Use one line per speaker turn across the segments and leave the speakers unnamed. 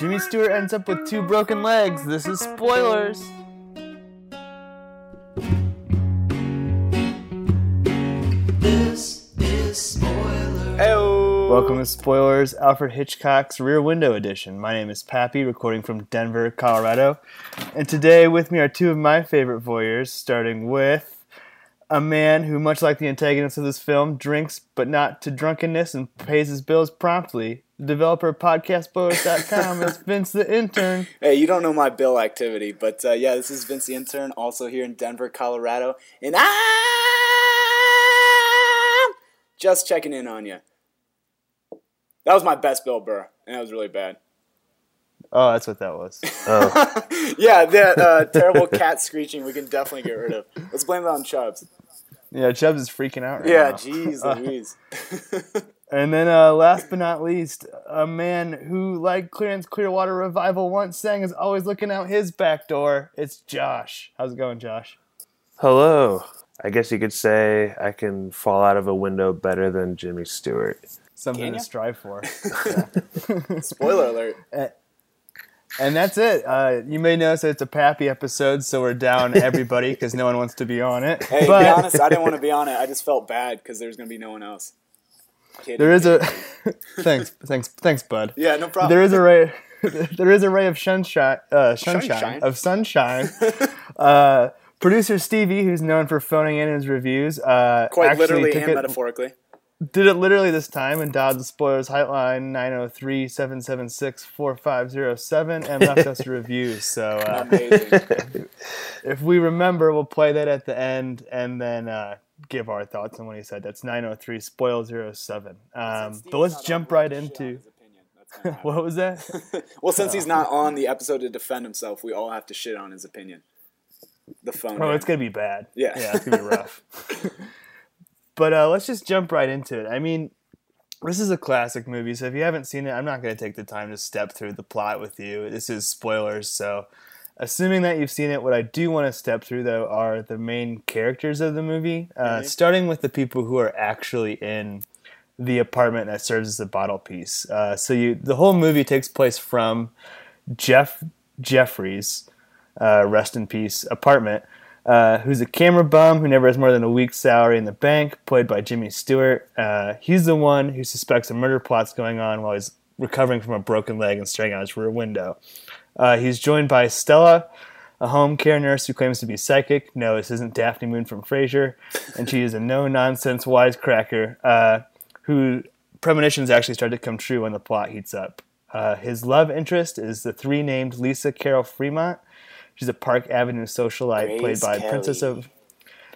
Jimmy Stewart ends up with two broken legs. This is spoilers.
This is spoiler.
Welcome to Spoilers, Alfred Hitchcock's Rear Window Edition. My name is Pappy, recording from Denver, Colorado. And today with me are two of my favorite voyeurs, starting with a man who, much like the antagonist of this film, drinks but not to drunkenness and pays his bills promptly. The developer of podcastboys.com is Vince the Intern.
Hey, you don't know my bill activity, but uh, yeah, this is Vince the Intern, also here in Denver, Colorado, and I'm just checking in on you. That was my best Bill Burr, and that was really bad.
Oh, that's what that was.
Yeah, that uh, terrible cat screeching we can definitely get rid of. Let's blame it on Chubbs.
Yeah, Chubbs is freaking out right
Yeah,
now.
jeez Louise.
And then, uh, last but not least, a man who, like Creedence Clearwater Revival once sang, is always looking out his back door. It's Josh. How's it going, Josh?
Hello. I guess you could say I can fall out of a window better than Jimmy Stewart.
Something to strive for.
Spoiler alert.
And that's it. Uh, you may notice that it's a Pappy episode, so we're down everybody because no one wants to be on it.
Hey,
but
to be honest, I didn't want to be on it. I just felt bad because there's going to be no one else. Kidding.
there is a thanks, thanks, thanks, bud.
Yeah, no problem.
There is a ray. there is a ray of sunshine, uh, sunshine,
Sunshine?
of sunshine. uh, producer Stevie, who's known for phoning in his reviews, uh,
Quite literally and
it-
metaphorically.
Did it literally this time and dialed the spoilers hotline 903-776-4507 and left us a review. So uh,
Amazing.
if we remember, we'll play that at the end and then uh, give our thoughts on what he said. That's 903 spoil 07. Um, but let's jump right into what was that?
Well, since he's not on the episode to defend himself, we all have to shit on his opinion. The phone.
Oh, it's gonna be bad.
Yeah.
yeah, it's gonna be rough. But uh, let's just jump right into it. I mean, this is a classic movie, so if you haven't seen it, I'm not gonna take the time to step through the plot with you. This is spoilers, so assuming that you've seen it, what I do want to step through though are the main characters of the movie, uh, starting with the people who are actually in the apartment that serves as the bottle piece. Uh, so you, the whole movie takes place from Jeff Jeffries, uh, rest in peace, apartment, uh, who's a camera bum who never has more than a week's salary in the bank, played by Jimmy Stewart. Uh, he's the one who suspects a murder plot's going on while he's recovering from a broken leg and staring out his rear window. Uh, he's joined by Stella, a home care nurse who claims to be psychic. No, this isn't Daphne Moon from Frasier, and she is a no-nonsense wisecracker uh, who premonitions actually start to come true when the plot heats up. Uh, his love interest is the three named Lisa Carol Fremont. She's a Park Avenue socialite played
Grace
by Princess of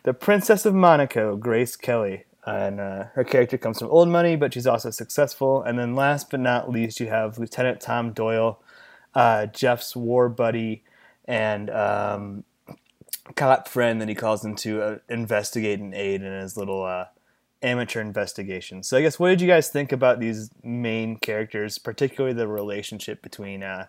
the Princess of Monaco, Grace Kelly. And uh, her character comes from old money, but she's also successful. And then last but not least, you have Lieutenant Tom Doyle, uh, Jeff's war buddy, and um, cop friend that he calls him to uh, investigate and aid in his little uh, amateur investigation. So I guess what did you guys think about these main characters, particularly the relationship between uh,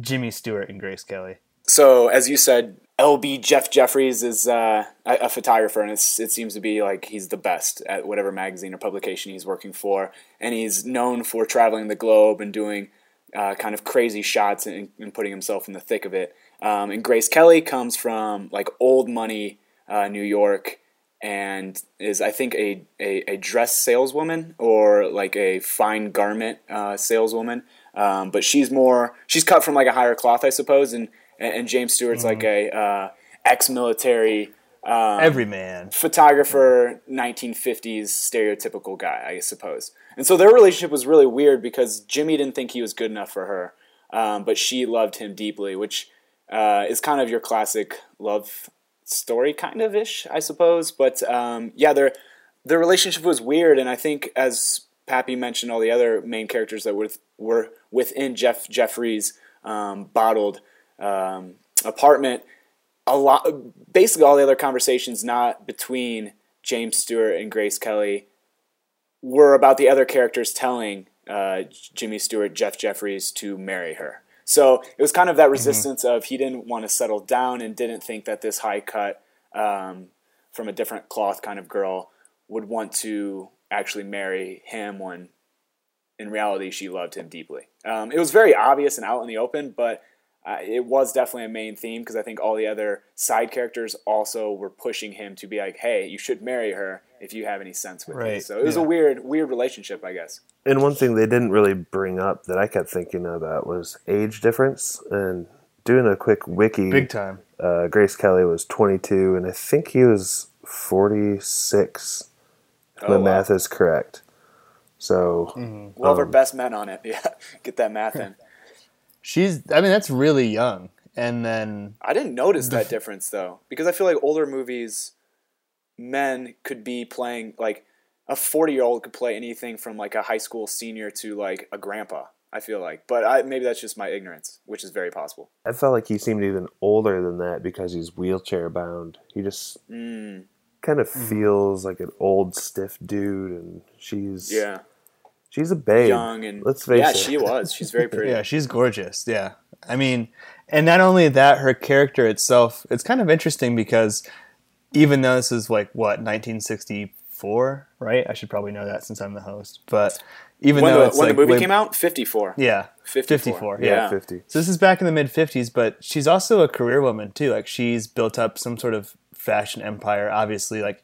Jimmy Stewart and Grace Kelly?
So, as you said, LB Jeff Jeffries is uh, a, photographer, and it seems to be like he's the best at whatever magazine or publication he's working for. And he's known for traveling the globe and doing uh, kind of crazy shots and, and putting himself in the thick of it. Um, and Grace Kelly comes from like old money uh, New York and is, I think, a, a, a dress saleswoman or like a fine garment uh, saleswoman. Um, but she's more, she's cut from like a higher cloth, I suppose. And, and James Stewart's like a uh, ex-military um,
Everyman.
photographer, 1950s stereotypical guy, I suppose. And so their relationship was really weird because Jimmy didn't think he was good enough for her, um, but she loved him deeply, which uh, is kind of your classic love story, kind of ish, I suppose. But um, yeah, their their relationship was weird, and I think as Pappy mentioned, all the other main characters that were were within Jeff Jeffrey's um, bottled um, apartment a lot basically all the other conversations not between James Stewart and Grace Kelly were about the other characters telling uh, Jimmy Stewart Jeff Jeffries to marry her. So it was kind of that resistance of he didn't want to settle down and didn't think that this high cut um, from a different cloth kind of girl would want to actually marry him when in reality she loved him deeply. Um, it was very obvious and out in the open, but uh, it was definitely a main theme because I think all the other side characters also were pushing him to be like, "Hey, you should marry her if you have any sense with me."
Right,
So it was
yeah.
a weird, weird relationship, I guess.
And one thing they didn't really bring up that I kept thinking about was age difference. And doing a quick wiki,
Big time.
uh, Grace Kelly was 22, and I think he was 46. If my
Oh, wow.
math is correct. So
We'll have our
Um,
best men on it. Yeah, get that math in.
She's. I mean, that's really young. And then
I didn't notice that difference though, because I feel like older movies, men could be playing like a forty-year-old could play anything from like a high school senior to like a grandpa. I feel like, but I, maybe that's just my ignorance, which is very possible.
I felt like he seemed even older than that because he's wheelchair bound. He just
Mm,
kind of feels like an old stiff dude, and she's
yeah,
she's a babe.
young and
Let's face
yeah,
it.
she was. She's very pretty.
Yeah, she's gorgeous. Yeah. I mean, and not only that, her character itself, it's kind of interesting because even though this is like, what, 1964, right? I should probably know that since I'm the host. But even
when
though
the,
it's
when
like
the movie
way-
came out, fifty-four.
Yeah.
54.
54,
yeah,
yeah.
fifty.
So this is back in the mid 50s, but she's also a career woman too. Like she's built up some sort of fashion empire, obviously, like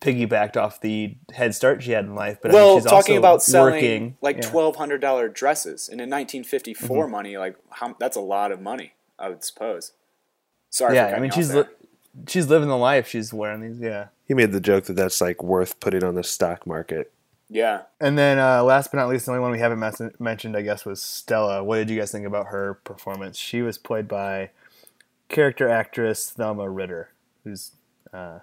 piggybacked off the head start she had in life. But I mean,
Well,
she's
talking
also
about selling
working,
like
yeah. Mm-hmm.
twelve hundred dollar dresses, and in nineteen fifty-four money, like how, that's a lot of money, I would suppose. Sorry,
Yeah,
cutting
I mean she's li- she's living the life. She's wearing these, yeah.
He made the joke that that's like worth putting on the stock market.
yeah.
And then uh, last but not least, the only one we haven't mes- mentioned, I guess, was Stella. What did you guys think about her performance? She was played by character actress Thelma Ritter, who's uh,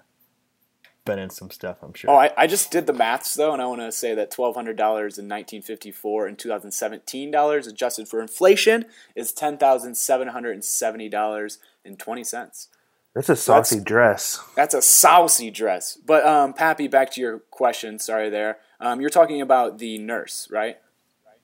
been in some stuff, I'm sure.
Oh, I, I just did the maths though, and I want to say that twelve hundred dollars in nineteen fifty-four and two thousand seventeen dollars adjusted for inflation is ten thousand seven hundred and seventy dollars and twenty cents.
That's a saucy dress.
That's a saucy dress. But um, Pappy, back to your question. Sorry, there. Um, you're talking about the nurse, right?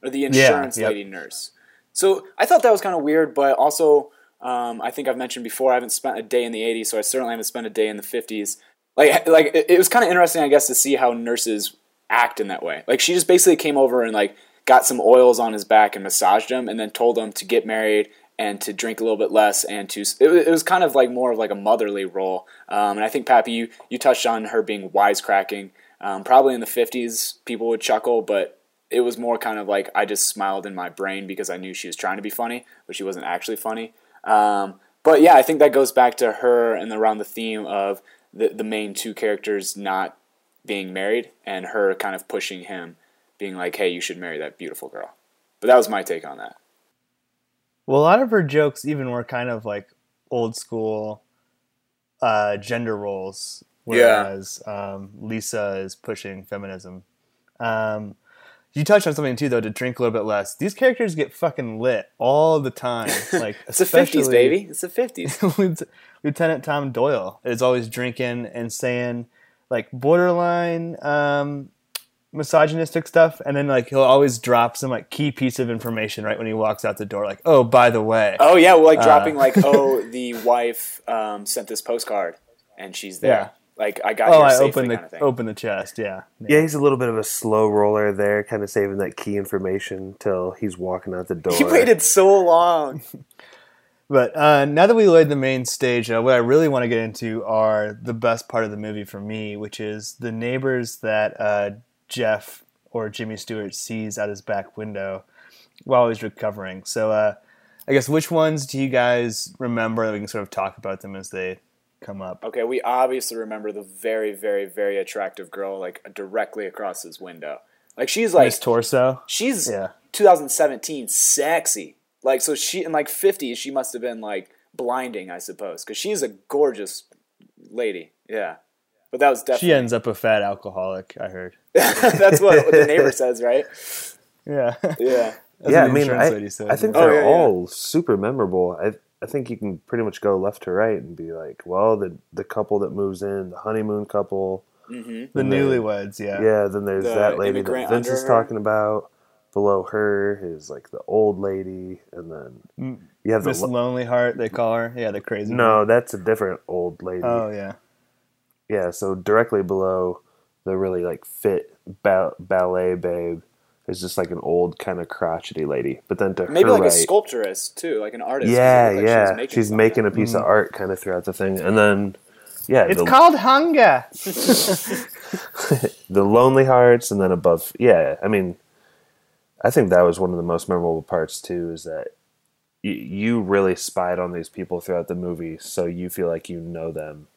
Or the insurance
yep.
lady nurse. So I thought that was kind of weird, but also um, I think I've mentioned before I haven't spent a day in the '80s, so I certainly haven't spent a day in the '50s. Like, like it, was kind of interesting, I guess, to see how nurses act in that way. Like she just basically came over and like got some oils on his back and massaged him, and then told him to get married and to drink a little bit less and to it, it was kind of like more of like a motherly role. Um, and i think pappy you, you touched on her being wisecracking. Um, probably in the 50s people would chuckle but it was more kind of like i just smiled in my brain because i knew she was trying to be funny but she wasn't actually funny. Um, but yeah i think that goes back to her and around the theme of the, the main two characters not being married and her kind of pushing him being like hey you should marry that beautiful girl but that was my take on that
Well, a lot of her jokes even were kind of like old school uh, gender roles,
Yeah.
whereas um, Lisa is pushing feminism. Um, you touched on something too, though, to drink a little bit less. These characters get fucking lit all the time. Like
It's the fifties, baby. It's the fifties.
Lieutenant- Tom Doyle is always drinking and saying like borderline um, misogynistic stuff, and then like he'll always drop some like key piece of information right when he walks out the door, like, "Oh, by the way."
Oh yeah, well, like
Uh,
dropping like, oh, the wife um, sent this postcard, and she's there.
Yeah.
Like I got
Oh,
here
I
safely,
opened the
kind of
open the chest. Yeah.
Yeah, he's a little bit of a slow roller there, kind of saving that key information till he's walking out the door.
He waited so long.
But uh, now that we laid the main stage, uh, what I really want to get into are the best part of the movie for me, which is the neighbors that uh, Jeff or Jimmy Stewart sees out his back window while he's recovering. So, uh, I guess which ones do you guys remember that we can sort of talk about them as they come up?
Okay, we obviously remember the very, very, very attractive girl like directly across his window. Like she's like
Miss Torso.
she's
Yeah.
2017 sexy. Like so she in like 50s she must have been like blinding, I suppose, because she's a gorgeous lady. Yeah, but that was definitely
She ends up a fat alcoholic, I heard.
that's what, what the neighbor says, right?
Yeah.
Yeah.
That's
yeah, I mean, I,
said,
I think
yeah.
Oh,
they're
yeah, yeah.
all super memorable. I I think you can pretty much go left to right and be like, well, the the couple that moves in, the honeymoon couple.
Mm-hmm.
the
newlyweds, yeah.
Yeah, then there's
The
that lady that Vince is
her.
talking about. Below her is like the old lady, and then mm. you have the lo-
Lonely Heart, they call her. Yeah, the crazy.
no, that's a different old lady.
Oh yeah.
Yeah, so directly below the really like fit ba- ballet babe is just like an old kind of crotchety lady. But then to
Maybe
her
like
right,
a sculptress too, like an artist.
yeah,
like
yeah,
She was making
she's making a piece of mm. art kind of throughout the thing, and then yeah,
It's
the,
called hunger.
the lonely hearts, and then above, yeah. I mean, I think that was one of the most memorable parts too. Is that you, you really spied on these people throughout the movie, so you feel like you know them,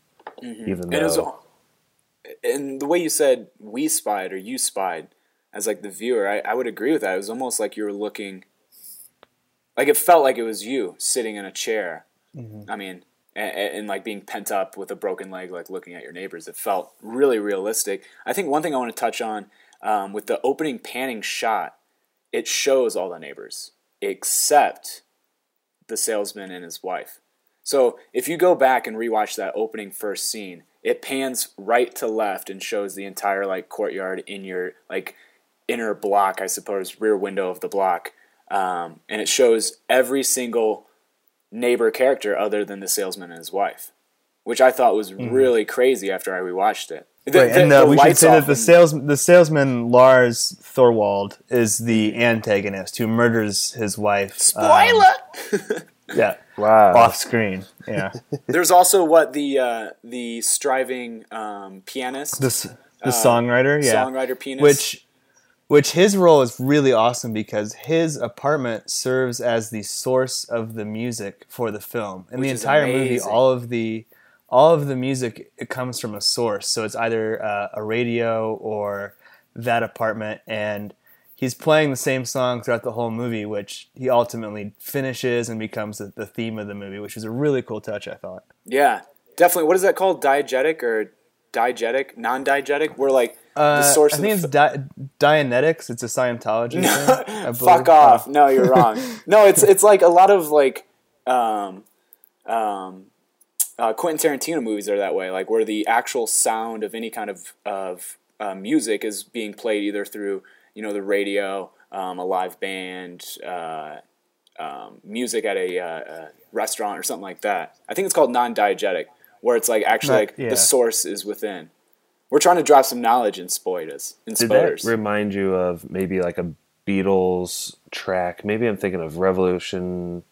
mm-hmm. even
And it was,
though.
and the way you said we spied or you spied as like the viewer, I, I would agree with that. It was almost like you were looking, like it felt like it was you sitting in a chair. I mean, and, and like being pent up with a broken leg, like looking at your neighbors. It felt really realistic. I think one thing I want to touch on um, with the opening panning shot, it shows all the neighbors except the salesman and his wife. So if you go back and rewatch that opening first scene, it pans right to left and shows the entire like courtyard in your like inner block, I suppose, rear window of the block, um, and it shows every single neighbor character other than the salesman and his wife, which I thought was really crazy after I rewatched it. The,
Mm-hmm. Right,
the-
and uh,
the
we should say that the sales the salesman Lars Thorwald is the antagonist who murders his wife. um,
Spoiler.
yeah,
Wow.
off screen. Yeah,
There's also what the uh, the striving um, pianist,
the s- the songwriter. Yeah,
songwriter pianist,
which which his role is really awesome because his apartment serves as the source of the music for the film. In
Which
the entire movie, all of the all of the music it comes from a source. So it's either uh, a radio or that apartment, and he's playing the same song throughout the whole movie, which he ultimately finishes and becomes the, the theme of the movie, which is a really cool touch. I thought.
Yeah, definitely. What is that called? Diegetic or diegetic? Non-diegetic? Where like the
Uh,
source
I think
the
it's Di- Dianetics. It's a Scientology. thing,
Fuck off! No, you're wrong. no, it's it's like a lot of like um, um, uh, Quentin Tarantino movies are that way. Like where the actual sound of any kind of of uh, music is being played either through you know the radio, um, a live band, uh, um, music at a, uh, a restaurant or something like that. I think it's called non-diegetic, where it's like actually like
yeah.
the source is within. We're trying to drop some knowledge in spoilers. In
Did
spoilers.
that remind you of maybe like a Beatles track? Maybe I'm thinking of Revolution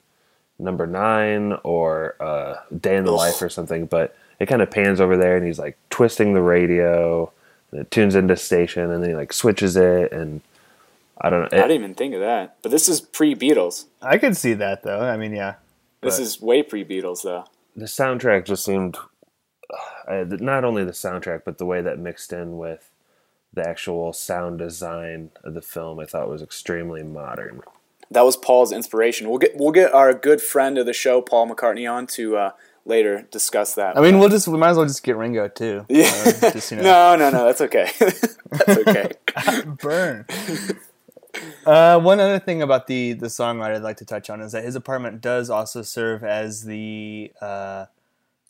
number nine or uh, Day in the
Ugh.
Life or something, but it kind of pans over there and he's like twisting the radio and it tunes into station and then he like switches it and I don't know.
I didn't even think of that. But this is pre Beatles.
I could see that though. I mean, yeah.
This is way pre Beatles though.
the soundtrack just seemed uh, not only the soundtrack but the way that mixed in with the actual sound design of the film I thought was extremely modern.
That was Paul's inspiration. We'll get we'll get our good friend of the show, Paul McCartney, on to uh, later discuss that.
I mean, we'll just we might as well just get Ringo too.
yeah.
Uh, just, you know.
no, no, no. That's okay. that's okay.
burn. Uh, one other thing about the the songwriter I'd like to touch on is that his apartment does also serve as the uh,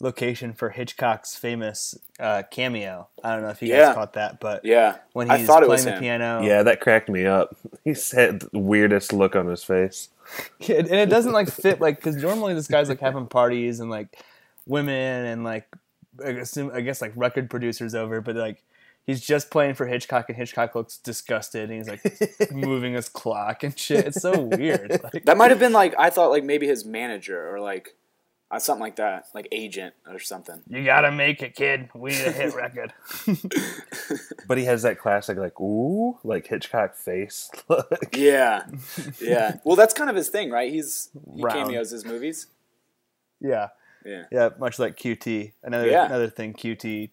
location for Hitchcock's famous uh, cameo. I don't know if you
Yeah.
guys caught that, but
Yeah.
when
I
he's
thought it
playing
was
the
him.
piano,
Yeah, that cracked me up. He said the weirdest look on his face.
and it doesn't like fit like because normally this guy's like having parties and like women and like I assume I guess like record producers over, but like he's just playing for Hitchcock and Hitchcock looks disgusted and he's like moving his clock and shit. It's so weird. Like,
That might have been like I thought like maybe his manager or like uh, something like that, like agent or something.
you gotta make it, kid. We need a hit record.
But he has that classic like ooh, like Hitchcock face look.
Yeah. Yeah. Well, that's kind of his thing, right? He's he
Round.
cameos his movies.
yeah,
Yeah.
yeah, much like QT. Another
Yeah.
another thing QT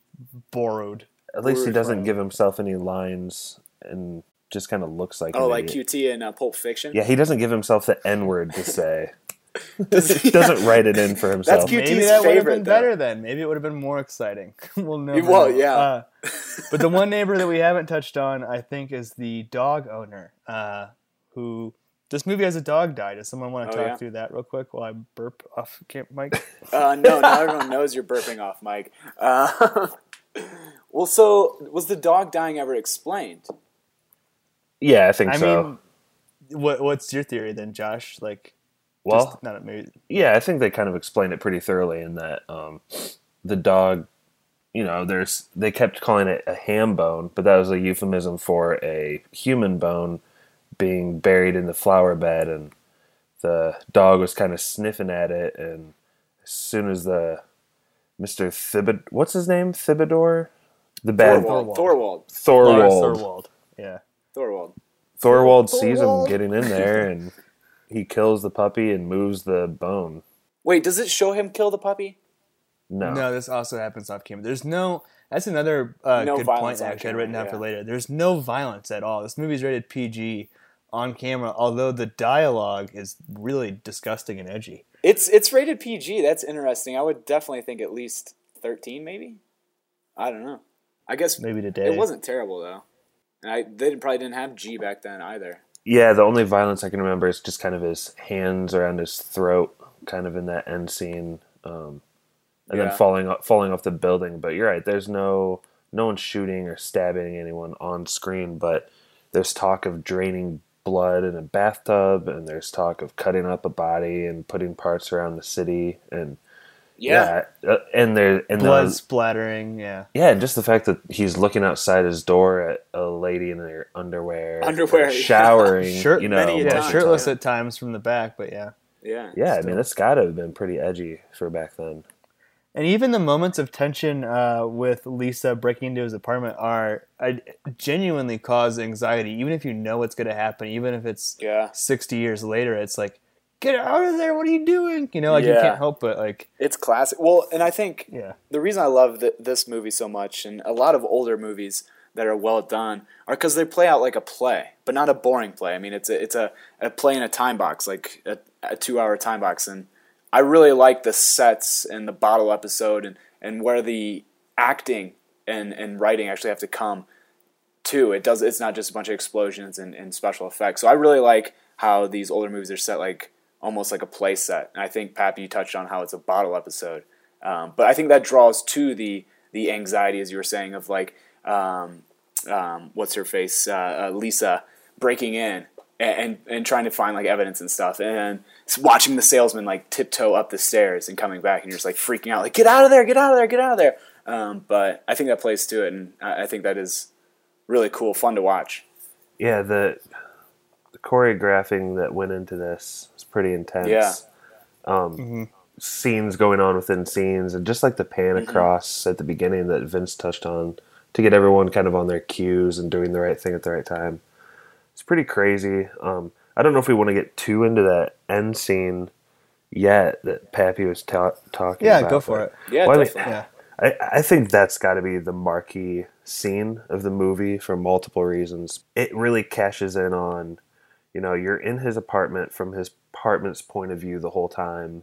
borrowed.
At least he doesn't
from-
give himself any lines and just kind of looks like
Oh,
an
like
idiot.
QT in uh, Pulp Fiction.
Yeah, he doesn't give himself the N word to say. He doesn't write it in for himself.
That's cute.
Maybe
QT's
that would have
favorite,
been
though.
better then. Maybe it would have been more exciting. we'll never
Well,
know.
yeah.
Uh, but the one neighbor that we haven't touched on, I think, is the dog owner, uh, who this movie has a dog die. Does someone want to
Oh,
talk
yeah.
through that real quick while I burp off camp mic?
Uh, no, now everyone knows you're burping off, Mike. Uh, well, so was the dog dying ever explained?
Yeah, I think
I
so.
mean, what what's your theory then, Josh? Like,
well,
just, not maybe.
yeah, I think they kind of explained it pretty thoroughly in that um, the dog, you know, there's they kept calling it a ham bone, but that was a euphemism for a human bone being buried in the flower bed, and the dog was kind of sniffing at it. And as soon as the Mister Thibid, what's his name, Thibidor, the bad
Thorwald.
Thorwald.
Thorwald.
Lars
Thorwald.
Thorwald. Yeah.
Thorwald.
Thorwald sees him getting in there, and he kills the puppy and moves the bone.
Wait, does it show him kill the puppy?
No,
No, this also happens off camera. There's no. That's another uh,
No
good point.
on
Actually, I'd written down for later. There's no violence at all. This movie's rated PG on camera, although the dialogue is really disgusting and edgy.
It's it's rated PG. That's interesting. I would definitely think at least thirteen, maybe. I don't know. I guess
Maybe today.
it wasn't terrible though, and I they probably didn't have G back then either.
Yeah, the only violence I can remember is just kind of his hands around his throat, kind of in that end scene, um, and
Yeah.
then falling off, falling off the building. But you're right. There's no no one shooting or stabbing anyone on screen, but there's talk of draining blood in a bathtub, and there's talk of cutting up a body and putting parts around the city, and
Yeah,
yeah, uh, and there and
blood
the,
splattering. Yeah.
yeah, and just the fact that he's looking outside his door at a lady in her underwear,
Underwear,
or
yeah.
showering,
Shirt,
you know,
many a
yeah,
time.
shirtless at times from the back, but yeah.
yeah,
Yeah, I mean that's got to have been pretty edgy for back then.
And even the moments of tension uh, with Lisa breaking into his apartment are uh, genuinely cause anxiety. Even if you know what's going to happen, even if it's
yeah.
60 years later, it's like, get out of there! What are you doing? You know, like you can't help but like,
It's classic. Well, and I think
yeah,
the reason I love th- this movie so much, and a lot of older movies that are well done, are because they play out like a play, but not a boring play. I mean, it's a it's a, a play in a time box, like a, a two hour time box, and I really like the sets and the bottle episode, and and where the acting and and writing actually have to come to. It does. It's not just a bunch of explosions and, and special effects. So I really like how these older movies are set like almost like a play set. And I think Pappy you touched on how it's a bottle episode, um, but I think that draws to the the anxiety, as you were saying, of like um, um, what's her face, uh, uh, Lisa breaking in. And, and, and trying to find like evidence and stuff, and watching the salesman like tiptoe up the stairs and coming back, and you're just like freaking out, like get out of there, get out of there, get out of there. Um, but I think that plays to it, and I, think that is really cool, fun to watch.
Yeah, the, the choreographing that went into this is pretty intense.
Yeah.
Um, Scenes going on within scenes, and just like the pan across at the beginning that Vince touched on to get everyone kind of on their cues and doing the right thing at the right time. It's pretty crazy. Um, I don't know if we want to get too into that end scene yet that Pappy was ta- talking
yeah,
about.
go for it.
Yeah,
Well, I mean.
Yeah,
I, I think that's got to be the marquee scene of the movie for multiple reasons. It really cashes in on, you know, you're in his apartment from his apartment's point of view the whole time.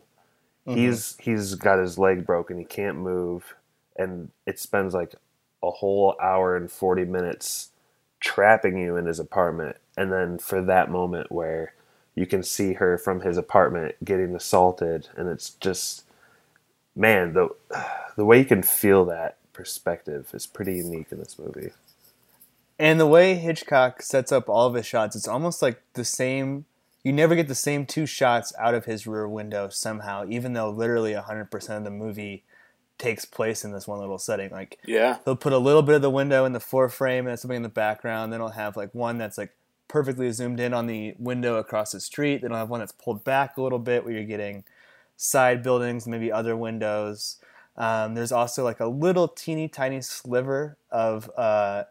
Mm-hmm. He's he's got his leg broken, he can't move, and it spends like a whole hour and forty minutes trapping you in his apartment, and then for that moment where you can see her from his apartment getting assaulted, and it's just man the the way you can feel that perspective is pretty unique in this movie.
And the way Hitchcock sets up all of his shots, it's almost like the same. You never get the same two shots out of his rear window somehow, even though literally 100% of the movie takes place in this one little setting. Like,
Yeah,
they'll put a little bit of the window in the foreframe and something in the background. Then they'll have like one that's like perfectly zoomed in on the window across the street. Then they'll have one that's pulled back a little bit where you're getting side buildings, maybe other windows. Um, there's also like a little teeny tiny sliver of uh,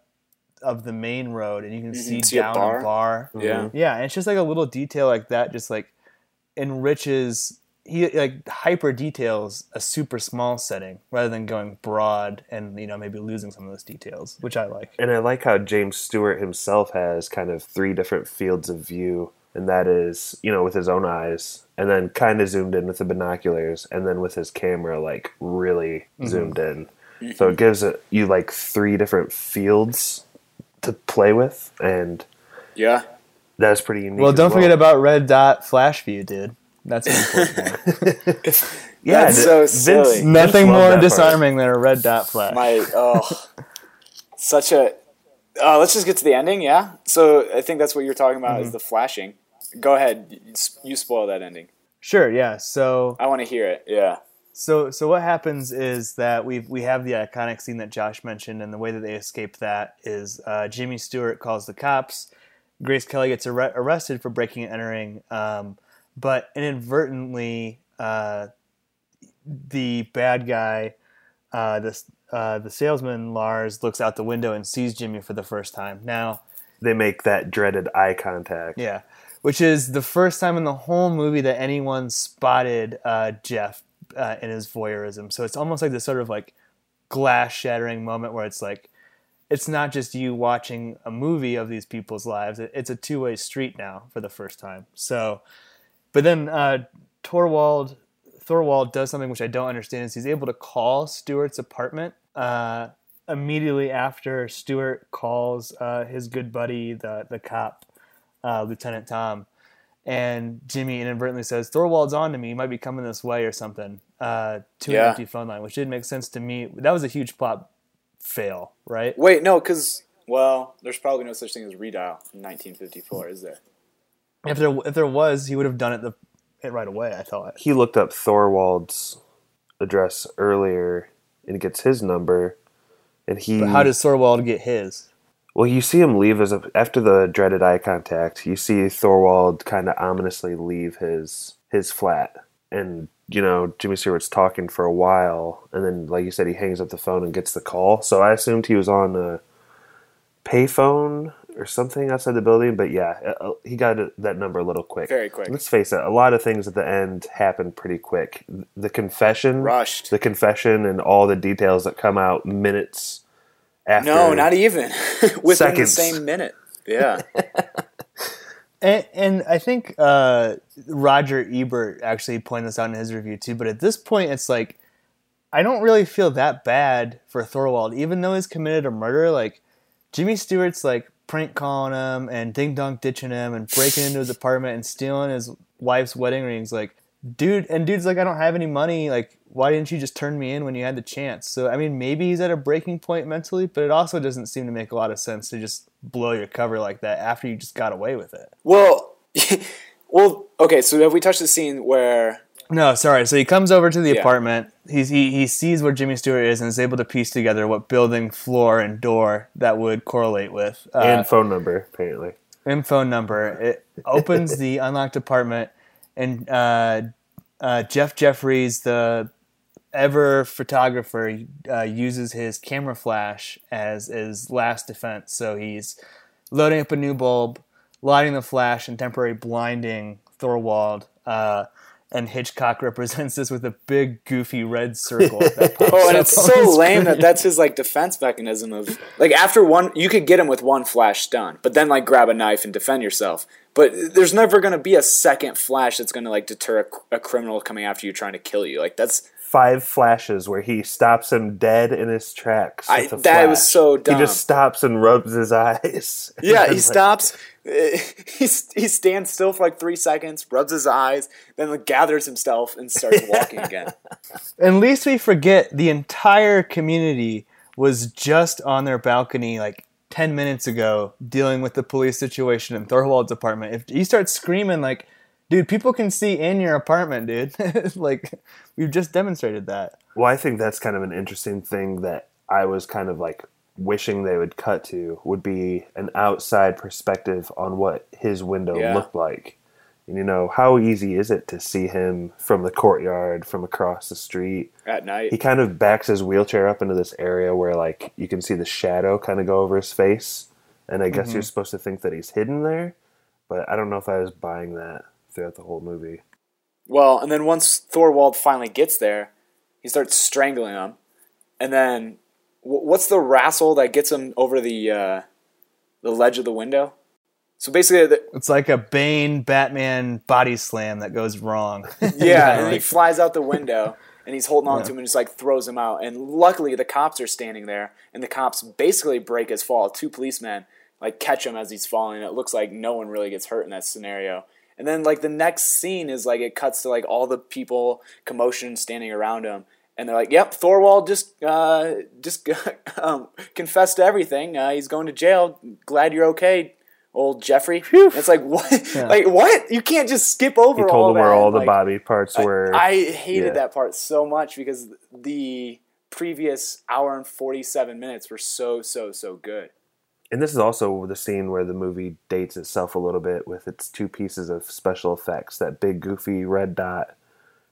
of the main road, and you can see, mm-hmm.
see a
down
bar?
a bar.
yeah,
Yeah, and it's just like a little detail like that, just like enriches. He like hyper details a super small setting rather than going broad and you know maybe losing some of those details, which I like.
And I like how James Stewart himself has kind of three different fields of view, and that is, you know, with his own eyes, and then kind of zoomed in with the binoculars, and then with his camera, like really mm-hmm. zoomed in. Mm-hmm. So it gives it, you like three different fields to play with, and
yeah.
that's pretty unique.
Well, don't forget about red dot flash view, dude. That's an important one.
yeah,
That's so
Vince-
silly.
Vince
Nothing more
that part.
disarming than a red dot flash.
My oh, such a. Uh, let's just get to the ending. Yeah. So I think that's what you're talking about
Mm-hmm.
is the flashing. Go ahead. You spoil that ending.
sure, yeah. So
I want to hear it. Yeah.
So, so what happens is that we we have the iconic scene that Josh mentioned, and the way that they escape that is uh, Jimmy Stewart calls the cops, Grace Kelly gets arre- arrested for breaking and entering, um, but inadvertently, uh, the bad guy, uh, the uh, the salesman Lars, looks out the window and sees Jimmy for the first time. Now,
They make that dreaded eye contact.
yeah, which is the first time in the whole movie that anyone spotted uh, Jeff uh, in his voyeurism. So it's almost like this sort of like glass shattering moment where it's like it's not just you watching a movie of these people's lives; it's a two way street now for the first time. So, but then uh, Torwald Thorwald does something which I don't understand is he's able to call Stewart's apartment uh, immediately after Stewart calls uh, his good buddy, the the cop, uh, Lieutenant Tom, and Jimmy inadvertently says Thorwald's on to me. He might be coming this way or something. Uh, to
Yeah.
an empty phone line, which didn't make sense to me. That was a huge plot fail, right?
Wait, no, because well, there's probably no such thing as redial in 1954, is there?
If there if there was, he would have done it the it right away. I thought.
He looked up Thorwald's address earlier and gets his number. And he
But how does Thorwald get his?
Well, you see him leave as a, after the dreaded eye contact. You see Thorwald kind of ominously leave his his flat, and you know Jimmy Stewart's talking for a while, and then, like you said, he hangs up the phone and gets the call. So I assumed he was on a payphone or something outside the building. But yeah, uh, he got that number a little quick.
Very quick.
Let's face it, a lot of things at the end happen pretty quick. The confession,
Rushed.
the confession, and all the details that come out minutes after.
No, not even within
Seconds.
the same minute. Yeah,
And, and I think uh, Roger Ebert actually pointed this out in his review too. But at this point, it's like I don't really feel that bad for Thorwald, even though he's committed a murder. Like Jimmy Stewart's like prank calling him and ding dong ditching him and breaking into his apartment and stealing his wife's wedding rings. Like, dude, and dude's like, I don't have any money. Like, why didn't you just turn me in when you had the chance? So I mean, maybe he's at a breaking point mentally, but it also doesn't seem to make a lot of sense to just blow your cover like that after you just got away with it.
Well, well, okay. So have we touched the scene where?
No, sorry. So he comes over to the
Yeah.
apartment. He's, he he sees where Jimmy Stewart is and is able to piece together what building, floor, and door that would correlate with. Uh,
and phone number apparently.
and phone number. It opens the unlocked apartment, and uh, uh, Jeff Jeffries, the ever photographer, uh, uses his camera flash as his last defense. So he's loading up a new bulb, lighting the flash, and temporarily blinding Thorwald. Uh, and Hitchcock represents this with a big, goofy red circle.
Oh, and it's so lame that that's his like defense mechanism of like after one you could get him with one flash stun, but then like grab a knife and defend yourself. But there's never going to be a second flash that's going to like deter a, a criminal coming after you trying to kill you. Like that's
Five flashes where he stops him dead in his tracks.
I-
with a
that was so dumb.
He just stops and rubs his eyes.
Yeah, he
like,
stops. He he stands still for like three seconds, rubs his eyes, then like, gathers himself and starts walking again.
At least we forget the entire community was just on their balcony like 10 minutes ago dealing with the police situation in Thorwald's apartment. If you start screaming like, dude, people can see in your apartment, dude. like we've just demonstrated that.
Well, I think that's kind of an interesting thing that I was kind of like wishing they would cut to would be an outside perspective on what his window
Yeah.
looked like. And you know, how easy is it to see him from the courtyard, from across the street?
At night,
He kind of backs his wheelchair up into this area where like you can see the shadow kind of go over his face. And I guess you're supposed to think that he's hidden there, but I don't know if I was buying that throughout the whole movie.
Well, and then once Thorwald finally gets there, he starts strangling him, and then what's the wrestle that gets him over the uh, the ledge of the window? So basically, the,
It's like a Bane Batman body slam that goes wrong.
yeah, and he flies out the window, and he's holding on
Yeah.
to him and just like throws him out. And luckily, the cops are standing there, and the cops basically break his fall. Two policemen like catch him as he's falling. It looks like no one really gets hurt in that scenario. And then like the next scene is like it cuts to like all the people commotion standing around him. And they're like, "Yep, Thorwald just uh, just um, confessed to everything. Uh, he's going to jail. Glad you're okay, old Jeffrey." And it's like what? Like what? You can't just skip over
He
all
told him where
that.
all the
Like,
body parts were.
I hated
yeah.
that part so much because the previous hour and 47 minutes were so so so good.
And this is also the scene where the movie dates itself a little bit with its two pieces of special effects that big, goofy red dot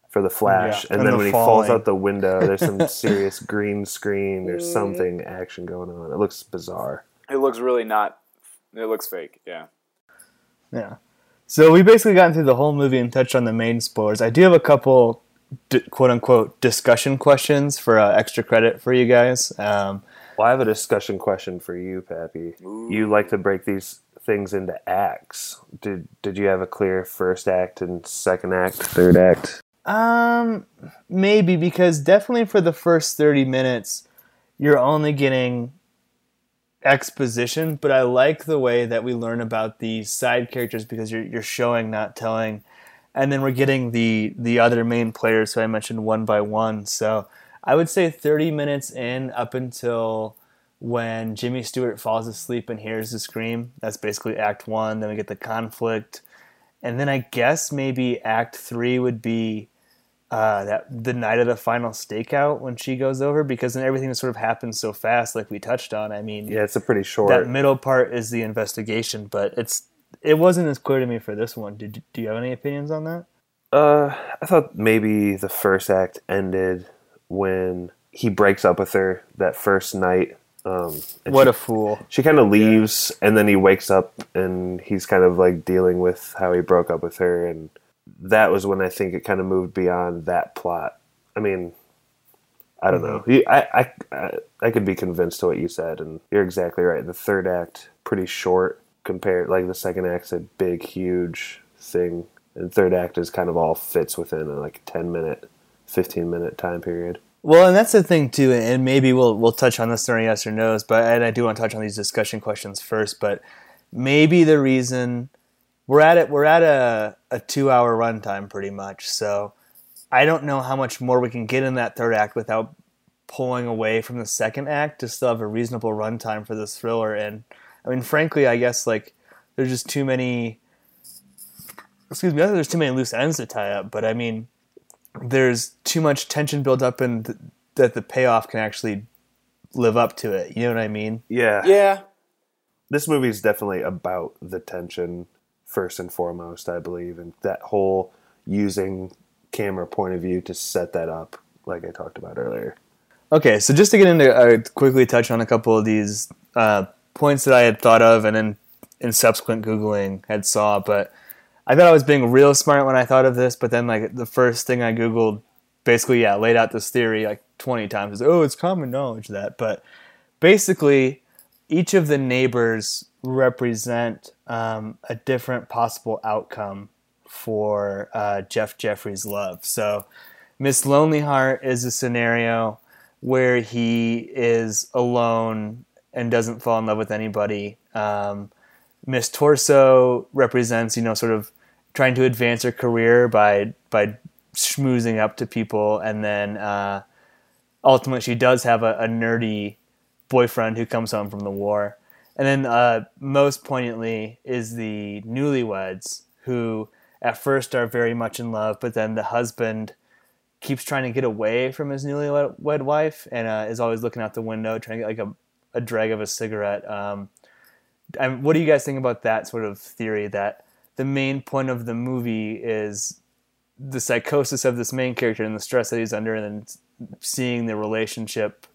for the flash.
Yeah,
And,
and
then
the
when he falls out the window, there's some serious green screen. There's mm-hmm. something action going on. It looks bizarre.
It looks really not. It looks fake. Yeah.
Yeah. So we basically gotten through the whole movie and touched on the main spoilers. I do have a couple, d- quote unquote, discussion questions for uh, extra credit for you guys. Um,
Well, I have a discussion question for you, Pappy. You like to break these things into acts. Did did you have a clear first act and second act, third act?
Um, maybe because definitely for the first thirty minutes, you're only getting exposition. But I like the way that we learn about the side characters because you're you're showing, not telling, and then we're getting the the other main players who I mentioned one by one. So I would say thirty minutes in up until when Jimmy Stewart falls asleep and hears the scream. That's basically Act One. Then we get the conflict. And then I guess maybe Act Three would be uh, that the night of the final stakeout when she goes over because then everything sort of happens so fast, like we touched on. I mean,
Yeah, it's a pretty short.
that middle part is the investigation, but it's it wasn't as clear to me for this one. Did do you have any opinions on that?
Uh, I thought maybe the first act ended when he breaks up with her that first night. Um,
What
she,
a fool!
she kind of leaves, and then he wakes up and he's kind of like dealing with how he broke up with her, and that was when I think it kind of moved beyond that plot. I mean, I don't know. Mm-hmm. I, I I I could be convinced to what you said, and you're exactly right. The third act pretty short compared, like the second act's a big, huge thing, and third act is kind of all fits within a, like a ten minute, fifteen minute time period.
Well, and that's the thing too, and maybe we'll we'll touch on this during yes or no's, but and I do want to touch on these discussion questions first. But maybe the reason we're at it, we're at a a two hour runtime pretty much. So I don't know how much more we can get in that third act without pulling away from the second act to still have a reasonable runtime for this thriller. And I mean, frankly, I guess like there's just too many. Excuse me, there's too many loose ends to tie up. But I mean, there's too much tension built up and th- that the payoff can actually live up to it. You know what I mean?
Yeah,
Yeah.
this movie is definitely about the tension first and foremost, I believe, and that whole using camera point of view to set that up, like I talked about earlier.
Okay, so just to get into uh, quickly touch on a couple of these uh, points that I had thought of and then in subsequent googling had saw, but I thought I was being real smart when I thought of this, but then like the first thing I googled basically yeah laid out this theory like 20 times oh it's common knowledge that but basically each of the neighbors represent um, a different possible outcome for uh, Jeff Jeffrey's love. So, Miss Lonely Heart is a scenario where he is alone and doesn't fall in love with anybody. Um, Miss Torso represents, you know, sort of trying to advance her career by by schmoozing up to people, and then uh, ultimately she does have a, a nerdy boyfriend who comes home from the war. And then uh, most poignantly is the newlyweds who at first are very much in love, but then the husband keeps trying to get away from his newlywed wife and uh, is always looking out the window trying to get like a, a drag of a cigarette. Um, what do you guys think about that sort of theory that the main point of the movie is the psychosis of this main character and the stress that he's under and then seeing the relationship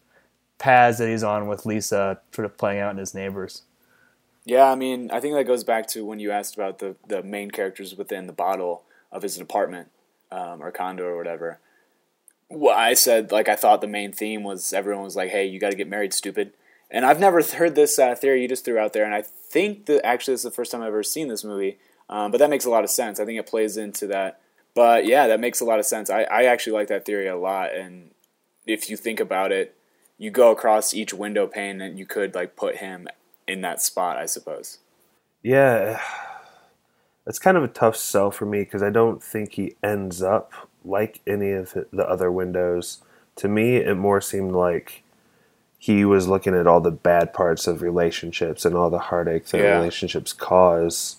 paths that he's on with Lisa sort of playing out in his neighbors.
Yeah, I mean, I think that goes back to when you asked about the, the main characters within the bottle of his apartment um, or condo or whatever. Well, I said, like, I thought the main theme was everyone was like, hey, you got to get married, stupid. And I've never heard this uh, theory you just threw out there, and I think that actually this is the first time I've ever seen this movie. Um, but that makes a lot of sense. I think it plays into that. But yeah, that makes a lot of sense. I, I actually like that theory a lot. And if you think about it, you go across each window pane and you could like put him in that spot, I suppose.
Yeah, That's kind of a tough sell for me because I don't think he ends up like any of the other windows. To me, it more seemed like he was looking at all the bad parts of relationships and all the heartache that
Yeah.
relationships cause,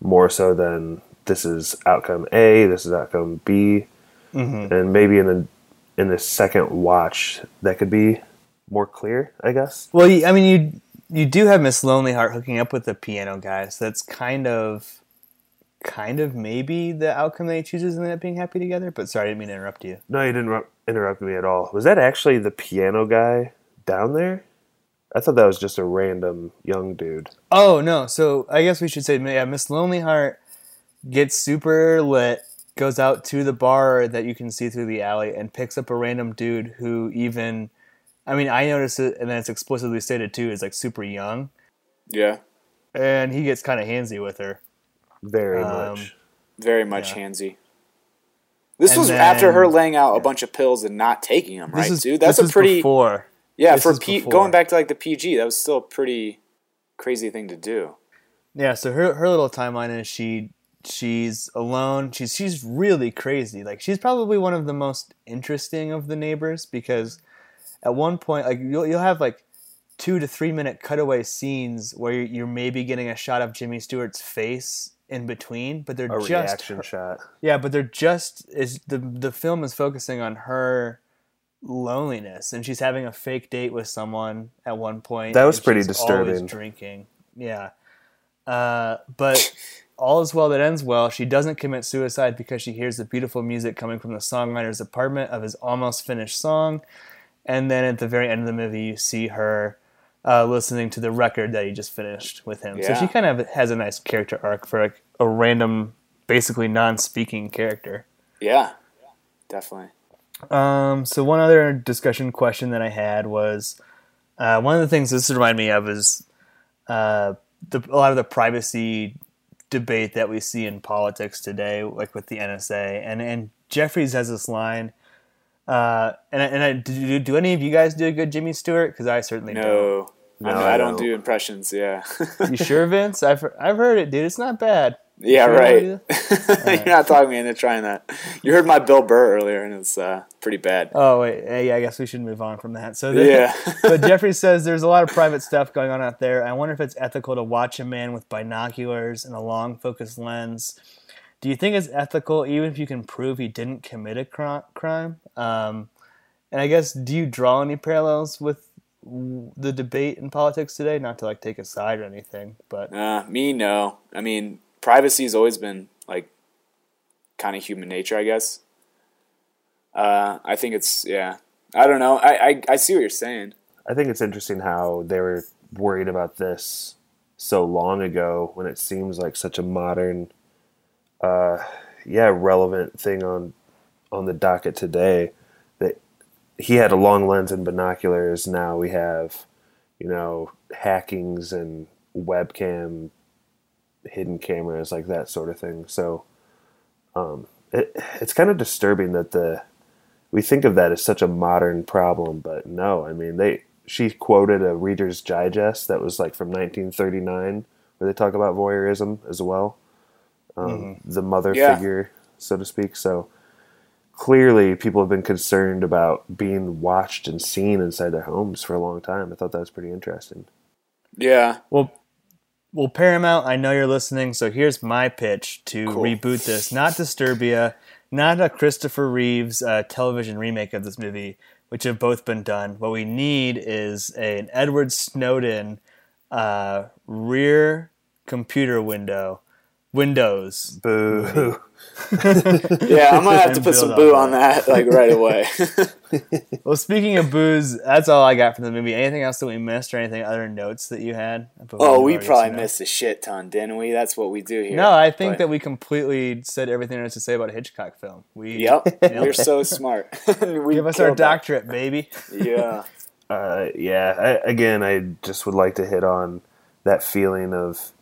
more so than this is outcome A, this is outcome B, mm-hmm. and maybe in a in a second watch that could be more clear. I guess.
Well, I mean, you you do have Miss Lonely Heart hooking up with the piano guy, so that's kind of, kind of maybe the outcome that he chooses and end up being happy together. But sorry, I didn't mean to interrupt you.
No, you didn't ru- interrupt me at all. Was that actually the piano guy down there? I thought that was just a random young dude.
Oh no! So I guess we should say, yeah, Miss Lonely Heart gets super lit, goes out to the bar that you can see through the alley, and picks up a random dude who even, I mean, I noticed it, and then it's explicitly stated too, is like super young,
Yeah,
and he gets kind of handsy with her.
Very
Um,
much.
very much
Yeah.
handsy. This
And
was after her laying out a bunch of pills and not taking them, right,
is,
dude? That's
this
a
was
pretty
before.
yeah
this
for
is
P,
before.
going back to like the PG. That was still a pretty crazy thing to do.
Yeah, so her her little timeline is she she's alone. She's she's really crazy. Like she's probably one of the most interesting of the neighbors because at one point like you'll you'll have like two to three minute cutaway scenes where you're, you're maybe getting a shot of Jimmy Stewart's face in between, but they're
A
just
reaction
her-
shot.
yeah, but they're just is the the film is focusing on her loneliness and she's having a fake date with someone at one point.
That was pretty disturbing.
Drinking, yeah. Uh, but all is well that ends well. She doesn't commit suicide because she hears the beautiful music coming from the songwriter's apartment of his almost finished song, and then at the very end of the movie, you see her. Uh, listening to the record that he just finished with him, so she kind of has a nice character arc for like a random, basically non-speaking character.
Yeah, definitely.
Um, so one other discussion question that I had was uh, one of the things this reminded me of is uh, the, a lot of the privacy debate that we see in politics today, like with the NSA, and and Jefferies has this line. Uh, and I, and I, do, do any of you guys do a good Jimmy Stewart? Because I certainly
No, I,
No,
mean,
I
I don't
don't.
do impressions. Yeah.
You sure, Vince? I've I've heard it, dude. It's not bad.
yeah,
Sure
right.
about
You're not talking me into trying that. You heard my Bill Burr earlier, and it's uh, pretty bad.
Oh wait, eh, yeah. I guess we should move on from that. So the,
Yeah.
but Jeffrey says there's a lot of private stuff going on out there. I wonder if it's ethical to watch a man with binoculars and a long focused lens. Do you think it's ethical even if you can prove he didn't commit a cri- crime? Um, and I guess do you draw any parallels with the debate in politics today? Not to like take a side or anything, but
Uh, me, no. I mean, privacy has always been like kind of human nature, I guess. Uh, I think it's yeah. I don't know. I, I I see what you're saying.
I think it's interesting how they were worried about this so long ago when it seems like such a modern, uh, yeah, relevant thing on on the docket today. That he had a long lens and binoculars. Now we have, you know, hackings and webcam, hidden cameras, like that sort of thing. So, um, it, it's kind of disturbing that the we think of that as such a modern problem, but no, I mean they she quoted a Reader's Digest that was like from 1939 where they talk about voyeurism as well, um, the mother
Yeah.
figure, so to speak. So clearly, people have been concerned about being watched and seen inside their homes for a long time. I thought that was pretty interesting.
Yeah.
Well, well, Paramount, I know you're listening, so here's my pitch to
Cool.
reboot this. Not Disturbia, not a Christopher Reeves uh, television remake of this movie, which have both been done. What we need is a, an Edward Snowden uh, rear computer window, Windows.
Boo!
Yeah, I'm gonna have to put some boo
on
on that like right away.
Well, speaking of booze, that's all I got from the movie. Anything else that we missed, or anything other notes that you had?
oh, we probably missed a shit ton, didn't we? That's what we do here.
No, I think
But-
that we completely said everything there is to say about a Hitchcock film. We
Yep,
nailed
we're so smart. we
Give us our
killed that.
doctorate, baby.
Yeah,
Uh, yeah, I, again, I just would like to hit on that feeling of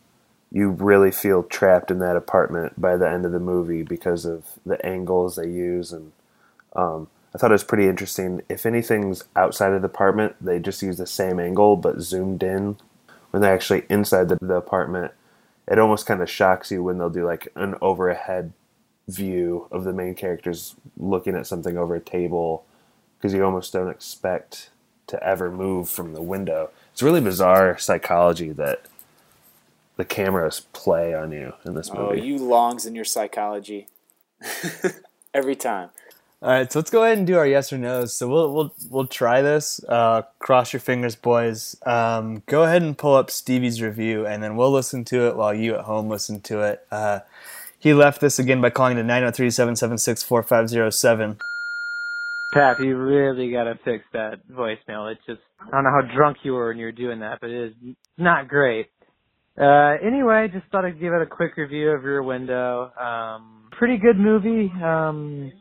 you really feel trapped in that apartment by the end of the movie because of the angles they use, and um, I thought it was pretty interesting. If anything's outside of the apartment, they just use the same angle but zoomed in. When they're actually inside the, the apartment, it almost kind of shocks you when they'll do like an overhead view of the main characters looking at something over a table because you almost don't expect to ever move from the window. It's really bizarre psychology that the cameras play on you in this movie.
Oh, you longs in your psychology. Every time.
All right, so let's go ahead and do our yes or no's. So we'll we'll we'll try this. Uh, cross your fingers, boys. Um, go ahead and pull up Stevie's review, and then we'll listen to it while you at home listen to it. Uh, he left this again by calling to 903-776-4507.
Pap, you really gotta fix that voicemail. It's just I don't know how drunk you were when you were doing that, but it is not great. Uh, anyway, just thought I'd give it a quick review of Rear Window. Um, pretty good movie. Um,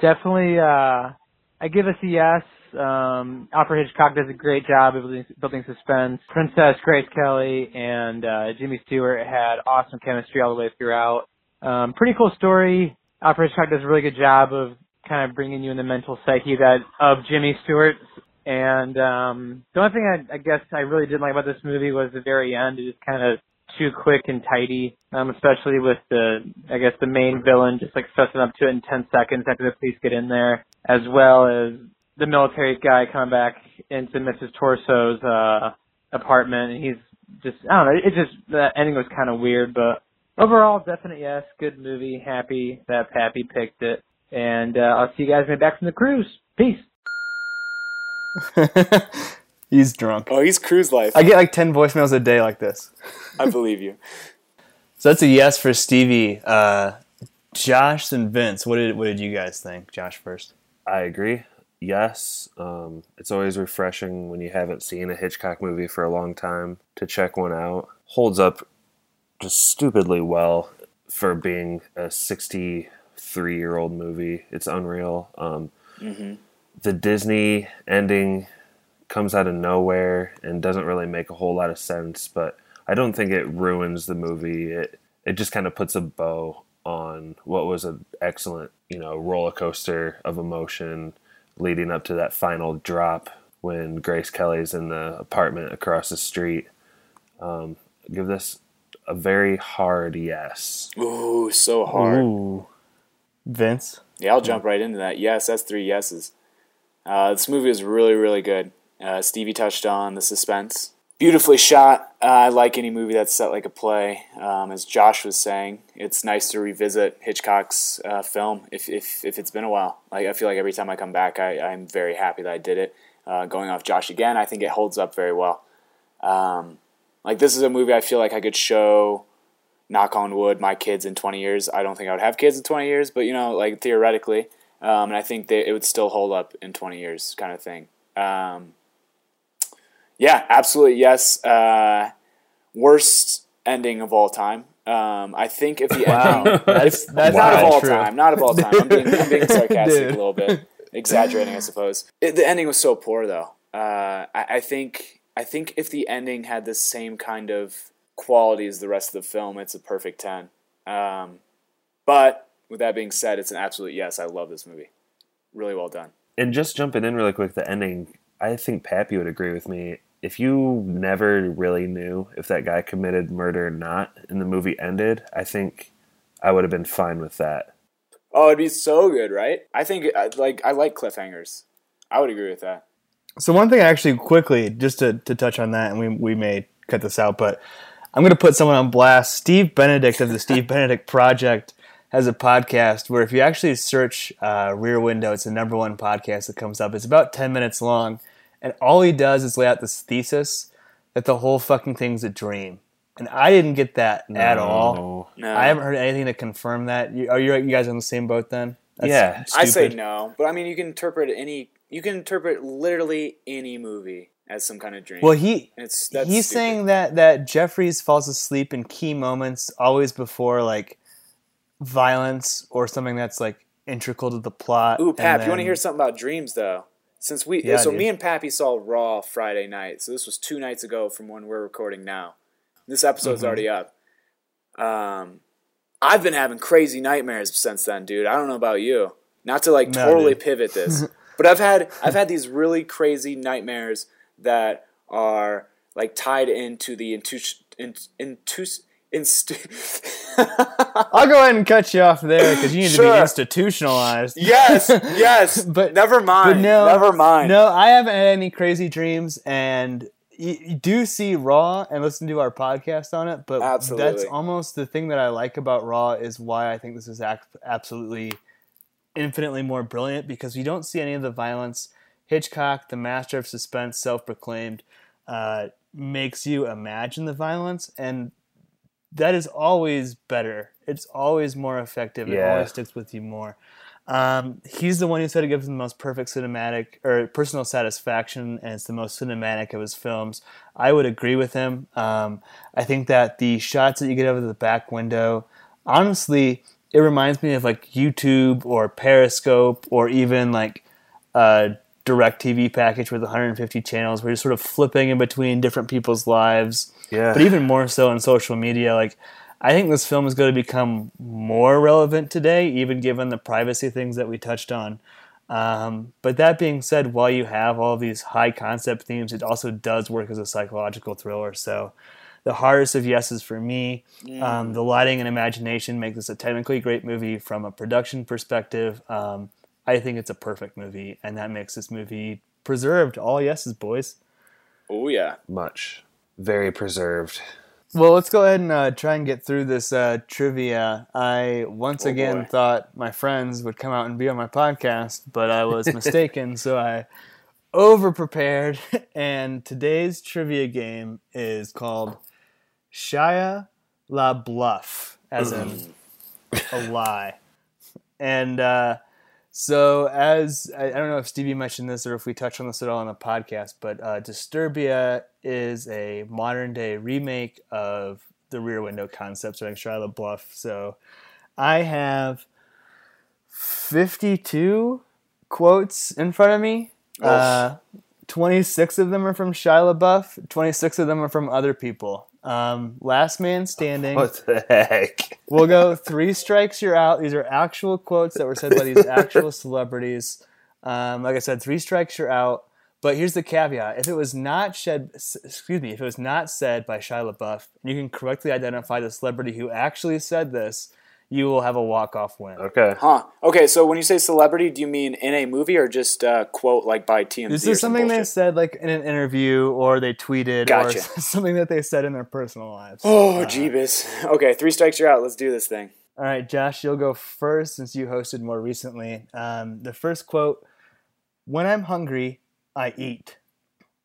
definitely, uh, I give us a yes. Um, Alfred Hitchcock does a great job of building, building suspense. Princess Grace Kelly and uh, Jimmy Stewart had awesome chemistry all the way throughout. Um, pretty cool story. Alfred Hitchcock does a really good job of kind of bringing you in the mental psyche that of Jimmy Stewart. And um, the only thing I, I guess I really didn't like about this movie was the very end. It was kind of too quick and tidy, um, especially with the I guess the main villain just like fessing up to it in ten seconds after the police get in there, as well as the military guy coming back into Mrs. Torso's uh, apartment, and he's just I don't know. It just the ending was kind of weird, but overall, definite yes. Good movie. Happy that Pappy picked it. And uh, I'll see you guys when back from the cruise. Peace.
He's drunk.
Oh, he's cruise life.
I get like ten voicemails a day like this.
I believe you.
So that's a yes for Stevie. Uh, Josh and Vince, what did what did you guys think? Josh first.
I agree. Yes, um, it's always refreshing when you haven't seen a Hitchcock movie for a long time to check one out. Holds up just stupidly well for being a 63 year old movie. It's unreal. Um, The Disney ending comes out of nowhere and doesn't really make a whole lot of sense, but I don't think it ruins the movie. It it just kind of puts a bow on what was an excellent, you know, roller coaster of emotion leading up to that final drop when Grace Kelly's in the apartment across the street. Um, give this a very hard yes.
Ooh, so hard.
Ooh. Vince.
Yeah, I'll jump right into that. Yes, that's three yeses. Uh, this movie is really, really good. Uh, Stevie touched on the suspense. Beautifully shot. Uh, I like any movie that's set like a play. Um, as Josh was saying, it's nice to revisit Hitchcock's uh, film if, if, if it's been a while. Like I feel like every time I come back, I, I'm very happy that I did it. Uh, going off Josh again, I think it holds up very well. Um, like this is a movie I feel like I could show knock on wood, my kids in 20 years. I don't think I would have kids in 20 years, but you know, like theoretically, um, and I think that it would still hold up in 20 years, kind of thing. Um, yeah, absolutely, yes. Uh, worst ending of all time. Um, I think if the
Wow.
ending,
That's that's
not of all
true.
time, not of all time. I'm being, I'm being sarcastic
Dude.
a little bit, exaggerating, I suppose. It, the ending was so poor, though. Uh, I, I think I think if the ending had the same kind of quality as the rest of the film, it's a perfect ten. Um, but with that being said, it's an absolute yes. I love this movie. Really well done.
And just jumping in really quick, the ending, I think Pappy would agree with me. If you never really knew if that guy committed murder or not, and the movie ended, I think I would have been fine with that.
Oh, it'd be so good, right? I think uh, like I like cliffhangers. I would agree with that.
So one thing actually quickly, just to, to touch on that, and we we may cut this out, but I'm gonna put someone on blast. Steve Benedict of the Steve Benedict Project has a podcast where if you actually search uh, Rear Window, it's the number one podcast that comes up. It's about ten minutes long, and all he does is lay out this thesis that the whole fucking thing's a dream. And I didn't get that at all.
No.
No,
I haven't heard anything to confirm that. You, are you, you guys on the same boat then?
Yeah.
I say no, but I mean, you can interpret any. You can interpret literally any movie as some kind of dream.
Well, he
it's that's
he's
stupid.
saying that that Jefferies falls asleep in key moments, always before like violence or something that's like integral to the plot.
Ooh, Pap, you want to hear something about dreams though? Since we,
Yeah,
so
dude.
me and Pappy saw Raw Friday night. So this was two nights ago from when we're recording now. This episode's
Mm-hmm.
already up. Um, I've been having crazy nightmares since then, dude. I don't know about you. Not to like
No,
totally
dude.
pivot this, but I've had I've had these really crazy nightmares that are like tied into the intu in, intu instu-
I'll go ahead and cut you off there because you need to be institutionalized.
yes, yes.
But-
never mind.
But no,
never mind.
No, I haven't had any crazy dreams, and you, you do see Raw and listen to our podcast on it. But that's almost the thing that I like about Raw is why I think this is ac- absolutely infinitely more brilliant because you don't see any of the violence. Hitchcock, the master of suspense, self-proclaimed, uh, makes you imagine the violence, and that is always better. It's always more effective. It
Yeah.
always sticks with you more. Um, he's the one who said it gives him the most perfect cinematic or personal satisfaction, and it's the most cinematic of his films. I would agree with him. Um, I think that the shots that you get out of the back window, honestly, it reminds me of like YouTube or Periscope or even like a DirecTV package with 150 channels. Where you're sort of flipping in between different people's lives.
Yeah.
but even more so on social media like i think this film is going to become more relevant today even given the privacy things that we touched on. Um, but that being said while you have all these high concept themes it also does work as a psychological thriller. So the hardest of yeses for me um, the lighting and imagination make this a technically great movie from a production perspective. Um, i think it's a perfect movie and that makes this movie preserved all yeses boys
Oh yeah.
much. Very preserved.
Well, let's go ahead and uh, try and get through this uh, trivia. I once
Oh,
again
boy.
thought my friends would come out and be on my podcast, but I was mistaken, so I over prepared. And today's trivia game is called Shia La Bluff, as in a lie. And uh, so, as I, don't know if Stevie mentioned this or if we touched on this at all on the podcast, but uh, Disturbia is a modern day remake of the Rear Window concept starring Shia LaBeouf. So, I have 52 quotes in front of me. Uh, 26 of them are from Shia LaBeouf. 26 of them are from other people. Um, last man standing.
What the heck?
We'll go three strikes, you're out. These are actual quotes that were said by these actual celebrities. Um, like I said, three strikes, you're out. But here's the caveat: if it was not said, excuse me, if it was not said by Shia LaBeouf, and you can correctly identify the celebrity who actually said this, you will have a walk-off win.
Okay.
Huh. Okay, so when you say celebrity, do you mean in a movie or just uh, quote like by TMZ?
This
or
is
some
something they said like in an interview, or they tweeted,
Gotcha.
or something that they said in their personal lives.
Oh, jeebus. Okay, three strikes, you're out. Let's do this thing.
All right, Josh, you'll go first since you hosted more recently. Um, the first quote When I'm hungry, I eat.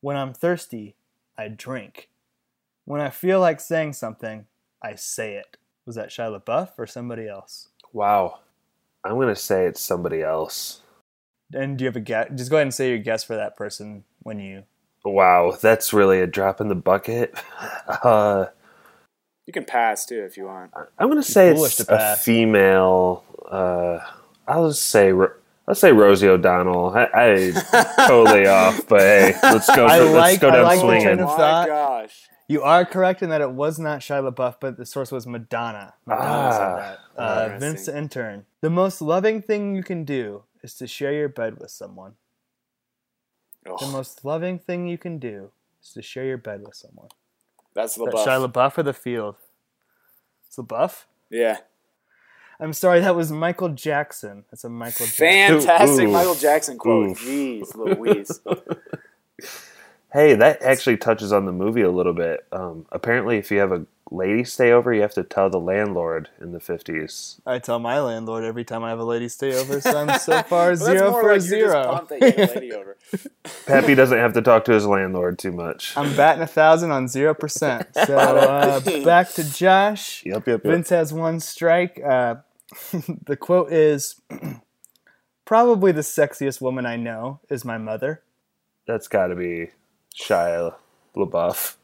When I'm thirsty, I drink. When I feel like saying something, I say it. Was that Shia LaBeouf or somebody else?
Wow. I'm gonna say it's somebody else.
And do you have a guess? Just go ahead and say your guess for that person when you.
Wow, that's really a drop in the bucket. Uh,
You can pass too if you want.
I'm gonna say it's a female. Uh, I'll just say Ro- Let's say Rosie O'Donnell. I, I totally off, but hey, let's go.
I
let's
like-
go
I
down
like the
swinging.
train of
my gosh.
You are correct in that it was not Shia LaBeouf, but the source was Madonna. Madonna
Ah,
said that. Uh. Vince the intern. The most loving thing you can do is to share your bed with someone. The most loving thing you can do is to share your bed with someone.
that's
Is that
LaBeouf.
Shia LaBeouf or the field? It's LaBeouf?
yeah.
I'm sorry, that was Michael Jackson. That's a Michael Jackson.
Fantastic
Ooh.
Michael Jackson quote.
Oof.
Jeez Louise.
Hey, that actually touches on the movie a little bit. Um, apparently, if you have a lady stay over, you have to tell the landlord in the 50s.
I tell my landlord every time I have a lady stay over, so I'm so far
Well,
zero
more
for
like
zero.
pumped that you have a lady over.
Pappy doesn't have to talk to his landlord too much.
I'm batting a thousand on zero percent. So uh, back to Josh.
Yep, yep, yep.
Vince has one strike. Uh, the quote is probably the sexiest woman I know is my mother.
That's got to be Shia LaBeouf.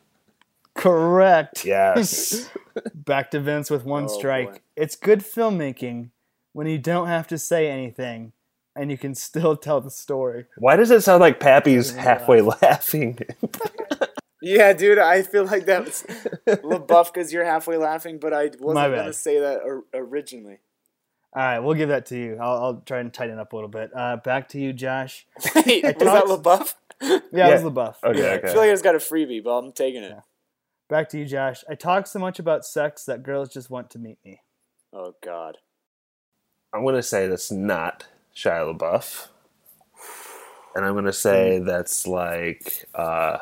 Correct.
Yes.
Back to Vince with one
Oh,
strike.
boy.
It's good filmmaking when you don't have to say anything and you can still tell the story.
Why does it sound like Pappy's halfway laughing?
Yeah, dude, I feel like that was LaBeouf because you're halfway laughing, but I wasn't going to say that originally.
All right, we'll give that to you. I'll, I'll try and tighten up a little bit. Uh, back to you, Josh.
Wait, was that
talked-
LaBeouf?
Yeah,
Yeah.
it was LaBeouf.
Okay,
Yeah.
I
okay.
feel like I just got a freebie, but I'm taking it.
Back to you, Josh. I talk so much about sex that girls just want to meet me.
Oh, God.
I'm going to say that's not Shia LaBeouf. And I'm going to say that's like. Uh,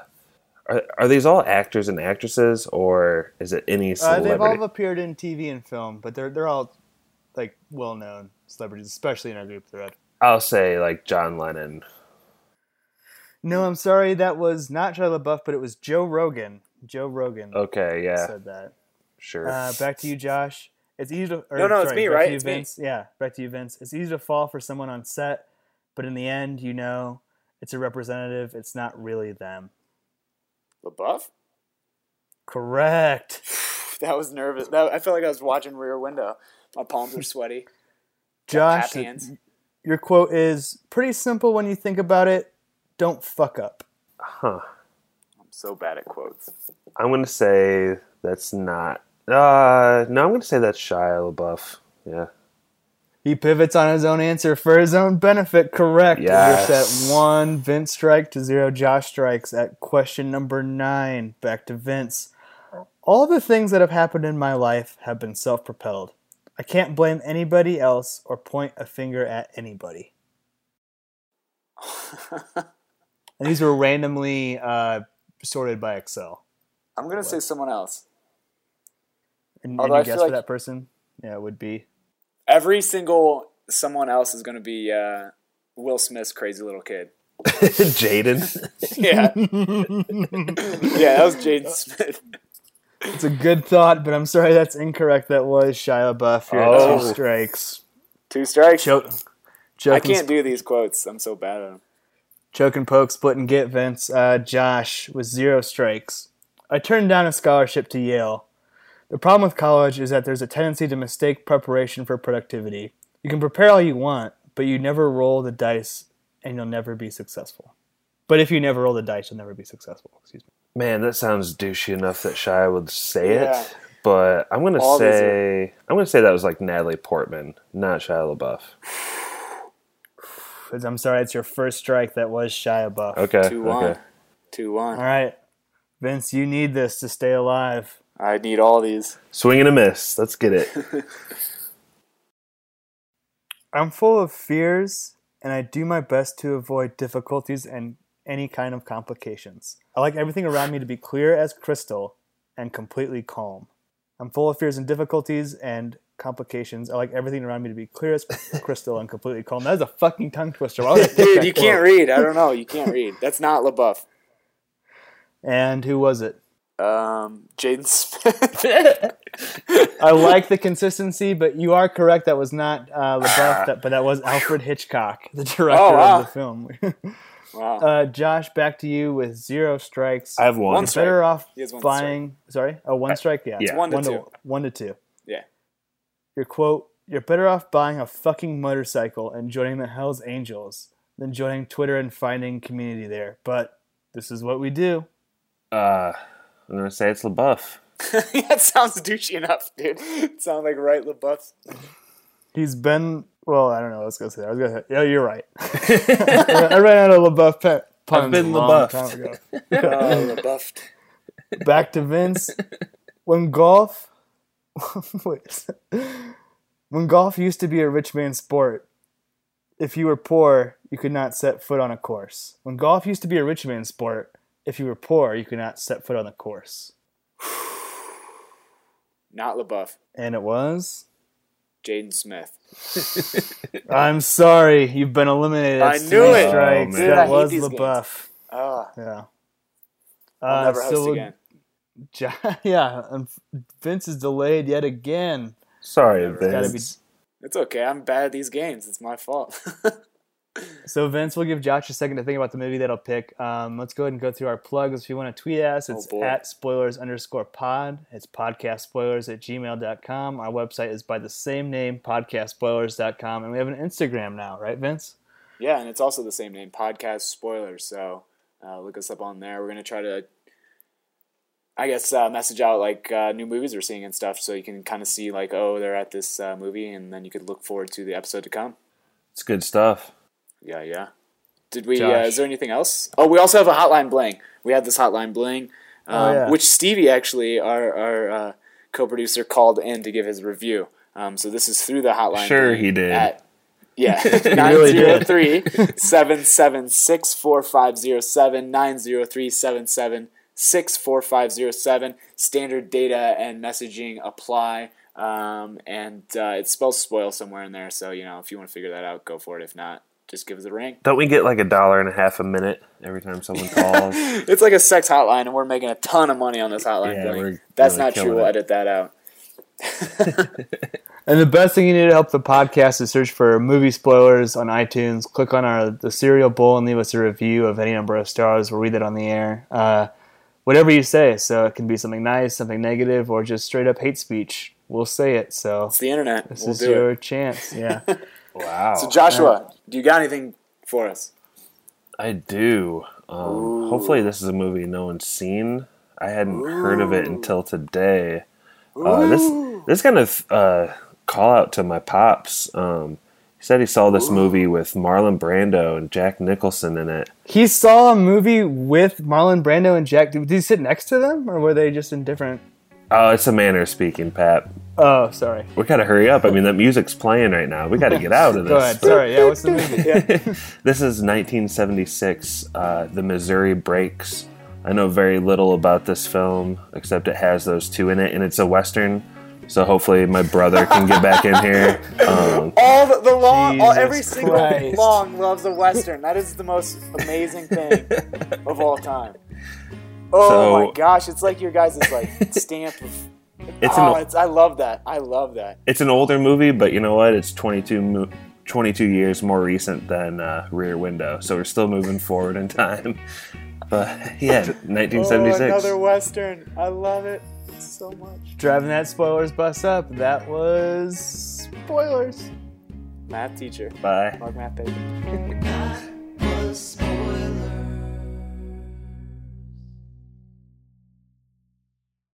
are, are these all actors and actresses, or is it any
Uh, they've all appeared in TV and film, but they're they're all like well known celebrities, especially in our group thread.
I'll say like John Lennon.
No, I'm sorry, that was not Shia LaBeouf, but it was Joe Rogan. Joe Rogan
Okay, yeah,
said that.
sure.
Uh, back to you, Josh. It's easy to. Or,
No, no, it's
sorry,
me,
back to
right?
you,
It's me.
Vince. Yeah, back to you, Vince. It's easy to fall for someone on set, but in the end, you know, it's a representative. It's not really them.
LaBeouf?
Correct.
That was nervous. That, I felt like I was watching Rear Window. My palms are sweaty.
Josh, your quote is pretty simple when you think about it. Don't fuck up.
huh.
I'm so bad at quotes.
I'm gonna say that's not. Uh, no, I'm gonna say that's Shia LaBeouf. Yeah.
He pivots on his own answer for his own benefit. Correct.
Yes.
We're set one. Vince strike to zero. Josh strikes at question number nine. Back to Vince. All the things that have happened in my life have been self propelled. I can't blame anybody else or point a finger at anybody. and these were randomly uh, sorted by Excel.
I'm gonna say someone else.
And
Although
any
I feel
guess for
like-
that person? Yeah, it would be.
Every single someone else is gonna be uh, Will Smith's crazy little kid.
Jaden.
Yeah, yeah, that was Jaden Smith.
It's a good thought, but I'm sorry that's incorrect. That was Shia LaBeouf. You're
Oh.
two strikes.
Two strikes.
Choke,
I can't
and,
do these quotes. I'm so bad at them.
Choke and poke, split and get, Vince. Uh, Josh with zero strikes. I turned down a scholarship to Yale. The problem with college is that there's a tendency to mistake preparation for productivity. You can prepare all you want, but you never roll the dice and you'll never be successful. But if you never roll the dice, you'll never be successful. Excuse me.
Man, that sounds douchey enough that Shia would say
Yeah.
it. But I'm gonna
All these
say I'm gonna say that was like Natalie Portman, not Shia LaBeouf.
'Cause I'm sorry, it's your first strike. That was Shia LaBeouf.
Okay.
Two one.
okay.
Two
All
one.
right, Vince, you need this to stay alive.
I need all these.
Swing and a miss. Let's get it.
I'm full of fears, and I do my best to avoid difficulties and any kind of complications. I like everything around me to be clear as crystal and completely calm. I'm full of fears and difficulties and complications. I like everything around me to be clear as crystal and completely calm. That is a fucking tongue twister. Why would I pick
Dude, you
quote?
can't read. I don't know. You can't read. That's not LaBeouf.
And who was it?
Um, Jaden Smith.
I like the consistency, but you are correct. That was not uh, LaBeouf, that, but that was Alfred Hitchcock, the director
Oh, wow.
of the film.
wow.
uh, Josh, back to you with zero strikes.
I have one.
One strike.
better off
He has one
buying. Sorry, oh, one strike. Yeah,
yeah.
One to two.
one to two.
Yeah.
Your quote: "You're better off buying a fucking motorcycle and joining the Hell's Angels than joining Twitter and finding community there." But this is what we do.
Uh, I'm gonna say it's LaBeouf.
that sounds douchey enough, dude. It sounds like right LaBeouf.
He's been. Well, I don't know. what I was gonna say. That. I was gonna say. Yeah, you're right. I ran out of LaBeouf pe- puns
been
a long
LaBeoufed.
time ago.
LaBeouf.
Back to Vince. When golf, wait, when golf used to be a rich man's sport, if you were poor, you could not set foot on a course. When golf used to be a rich man's sport, if you were poor, you could not set foot on the course.
Not LaBeouf.
And it was.
Jaden Smith.
I'm sorry, you've been eliminated.
I knew it.
Strikes.
Oh,
that was LaBeouf.
Ah,
Yeah.
I'll
Uh,
never host
so
again.
Ja- yeah, and Vince is delayed yet again.
Sorry,
Gotta be
Vince.
It's okay. I'm bad at these games. It's my fault.
So Vince, we'll give Josh a second to think about the movie that I'll pick. Um, let's go ahead and go through our plugs. If you want to tweet us, it's
Oh,
at spoilers underscore pod. It's podcast spoilers at gmail.com. Our website is by the same name, podcastspoilers.com. And we have an Instagram now, right, Vince?
yeah, and it's also the same name, Podcast Spoilers. So uh, look us up on there. We're gonna try to, I guess, uh, message out like uh, new movies we're seeing and stuff, so you can kind of see like, oh, they're at this uh, movie, and then you could look forward to the episode to come.
It's good stuff.
Yeah, yeah. Did we? Uh, is there anything else? Oh, we also have a hotline bling. We had this hotline bling, um,
Oh, yeah.
which Stevie actually, our our uh, co-producer, called in to give his review. Um, so this is through the hotline.
Sure
bling
he did.
At, yeah,
really did.
903-776-4507, 903-77-64507. Standard data and messaging apply. Um, and uh, it spells spoil somewhere in there. So you know, if you want to figure that out, go for it. If not, just give us a ring.
Don't we get like a dollar and a half a minute every time someone calls?
It's like a sex hotline, and we're making a ton of money on this hotline.
Yeah,
Billy.
we're
That's
really
not true.
killing
We'll edit that out.
And the best thing you need to help the podcast is search for movie spoilers on iTunes. Click on our the Serial Bowl and leave us a review of any number of stars. We'll read it on the air. Uh, whatever you say. So it can be something nice, something negative, or just straight up hate speech. We'll say it. So
It's the internet.
this
we'll
is
do
your
it.
chance. Yeah.
wow.
So Joshua, do you got anything for us?
I do. Um, hopefully, this is a movie no one's seen. I hadn't heard of it until today. Uh, this this kind of uh, call out to my pops. Um, he said he saw this movie with Marlon Brando and Jack Nicholson in it.
he saw a movie with Marlon Brando and Jack. Did he sit next to them, or were they just in different?
Oh, it's a manner of speaking, Pat.
Oh, sorry.
We gotta hurry up. I mean, that music's playing right now. We gotta get out of this.
Go ahead. Sorry. Yeah. What's the movie?
This is 1976. Uh, the Missouri Breaks. I know very little about this film except it has those two in it, and it's a western. So hopefully my brother can get back in here. Um,
All the, the long, all, every single
Christ.
long loves a western. That is the most amazing thing of all time. Oh
So-
my gosh, it's like your guys' like stamp of.
It's
oh,
an-
it's, I love that. I love that.
it's an older movie, but you know what? It's 22, 22 years more recent than uh, Rear Window, so we're still moving forward in time. But yeah, 1976.
Oh, another western. I love it so much.
Driving that spoilers bus up. That was spoilers.
Math teacher.
Bye.
Mark math paper.
was spoilers.